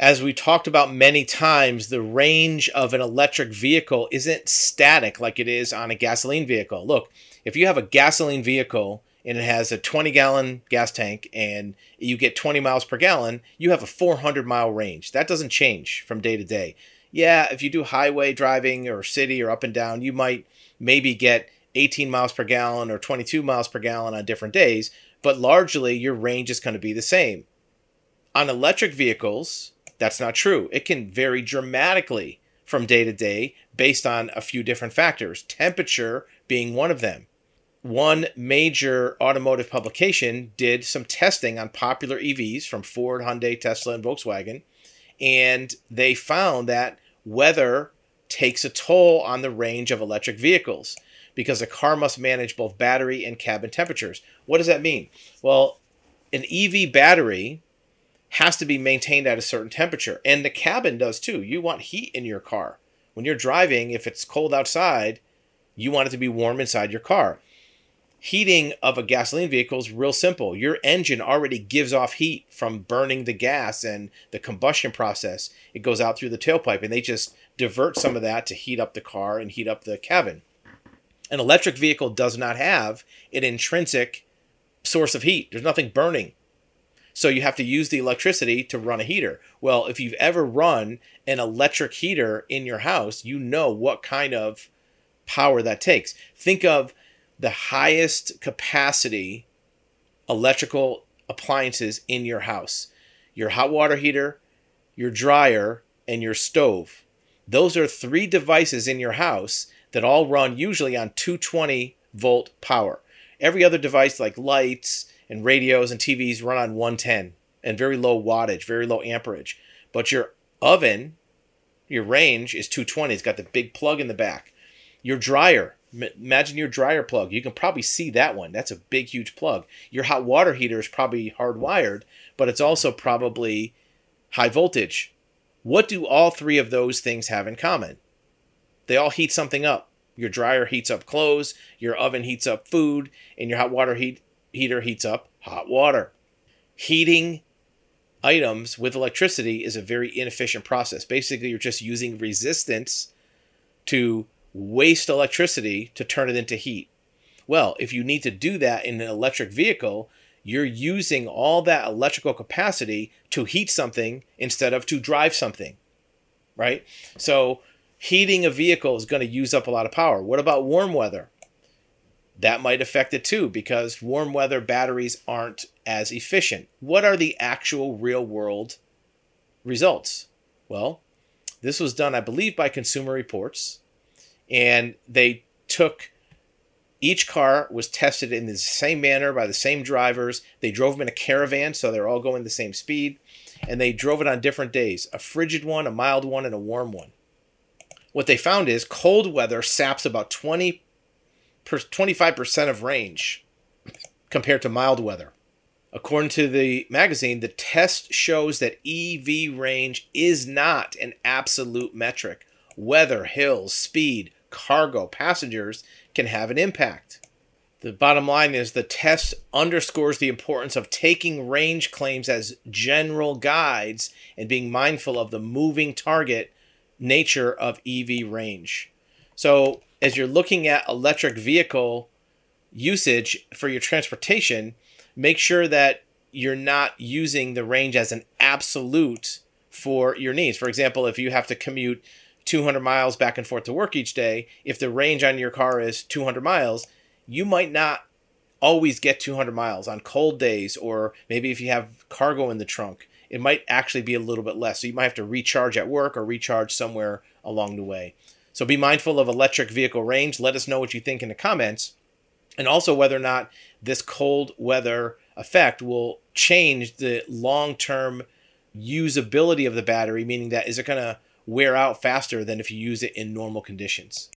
As we talked about many times, the range of an electric vehicle isn't static like it is on a gasoline vehicle. Look, if you have a gasoline vehicle and it has a 20 gallon gas tank and you get 20 miles per gallon, you have a 400 mile range. That doesn't change from day to day. Yeah, if you do highway driving or city or up and down, you might maybe get 18 miles per gallon or 22 miles per gallon on different days, but largely your range is going to be the same. On electric vehicles, that's not true. It can vary dramatically from day to day based on a few different factors, temperature being one of them. One major automotive publication did some testing on popular EVs from Ford, Hyundai, Tesla, and Volkswagen, and they found that weather takes a toll on the range of electric vehicles because a car must manage both battery and cabin temperatures. What does that mean? Well, an EV battery has to be maintained at a certain temperature. And the cabin does too. You want heat in your car. When you're driving, if it's cold outside, you want it to be warm inside your car. Heating of a gasoline vehicle is real simple. Your engine already gives off heat from burning the gas and the combustion process. It goes out through the tailpipe, and they just divert some of that to heat up the car and heat up the cabin. An electric vehicle does not have an intrinsic source of heat, there's nothing burning so you have to use the electricity to run a heater. Well, if you've ever run an electric heater in your house, you know what kind of power that takes. Think of the highest capacity electrical appliances in your house your hot water heater, your dryer, and your stove. Those are three devices in your house that all run usually on 220 volt power. Every other device, like lights, and radios and TVs run on 110 and very low wattage, very low amperage. But your oven, your range is 220. It's got the big plug in the back. Your dryer, imagine your dryer plug. You can probably see that one. That's a big, huge plug. Your hot water heater is probably hardwired, but it's also probably high voltage. What do all three of those things have in common? They all heat something up. Your dryer heats up clothes, your oven heats up food, and your hot water heat heater heats up hot water. Heating items with electricity is a very inefficient process. Basically, you're just using resistance to waste electricity to turn it into heat. Well, if you need to do that in an electric vehicle, you're using all that electrical capacity to heat something instead of to drive something, right? So, heating a vehicle is going to use up a lot of power. What about warm weather? That might affect it too because warm weather batteries aren't as efficient. What are the actual real world results? Well, this was done, I believe, by Consumer Reports, and they took each car was tested in the same manner by the same drivers. They drove them in a caravan, so they're all going the same speed, and they drove it on different days a frigid one, a mild one, and a warm one. What they found is cold weather saps about 20 25% of range compared to mild weather. According to the magazine, the test shows that EV range is not an absolute metric. Weather, hills, speed, cargo, passengers can have an impact. The bottom line is the test underscores the importance of taking range claims as general guides and being mindful of the moving target nature of EV range. So, as you're looking at electric vehicle usage for your transportation, make sure that you're not using the range as an absolute for your needs. For example, if you have to commute 200 miles back and forth to work each day, if the range on your car is 200 miles, you might not always get 200 miles on cold days, or maybe if you have cargo in the trunk, it might actually be a little bit less. So you might have to recharge at work or recharge somewhere along the way. So be mindful of electric vehicle range. Let us know what you think in the comments. And also whether or not this cold weather effect will change the long term usability of the battery, meaning that is it going to wear out faster than if you use it in normal conditions?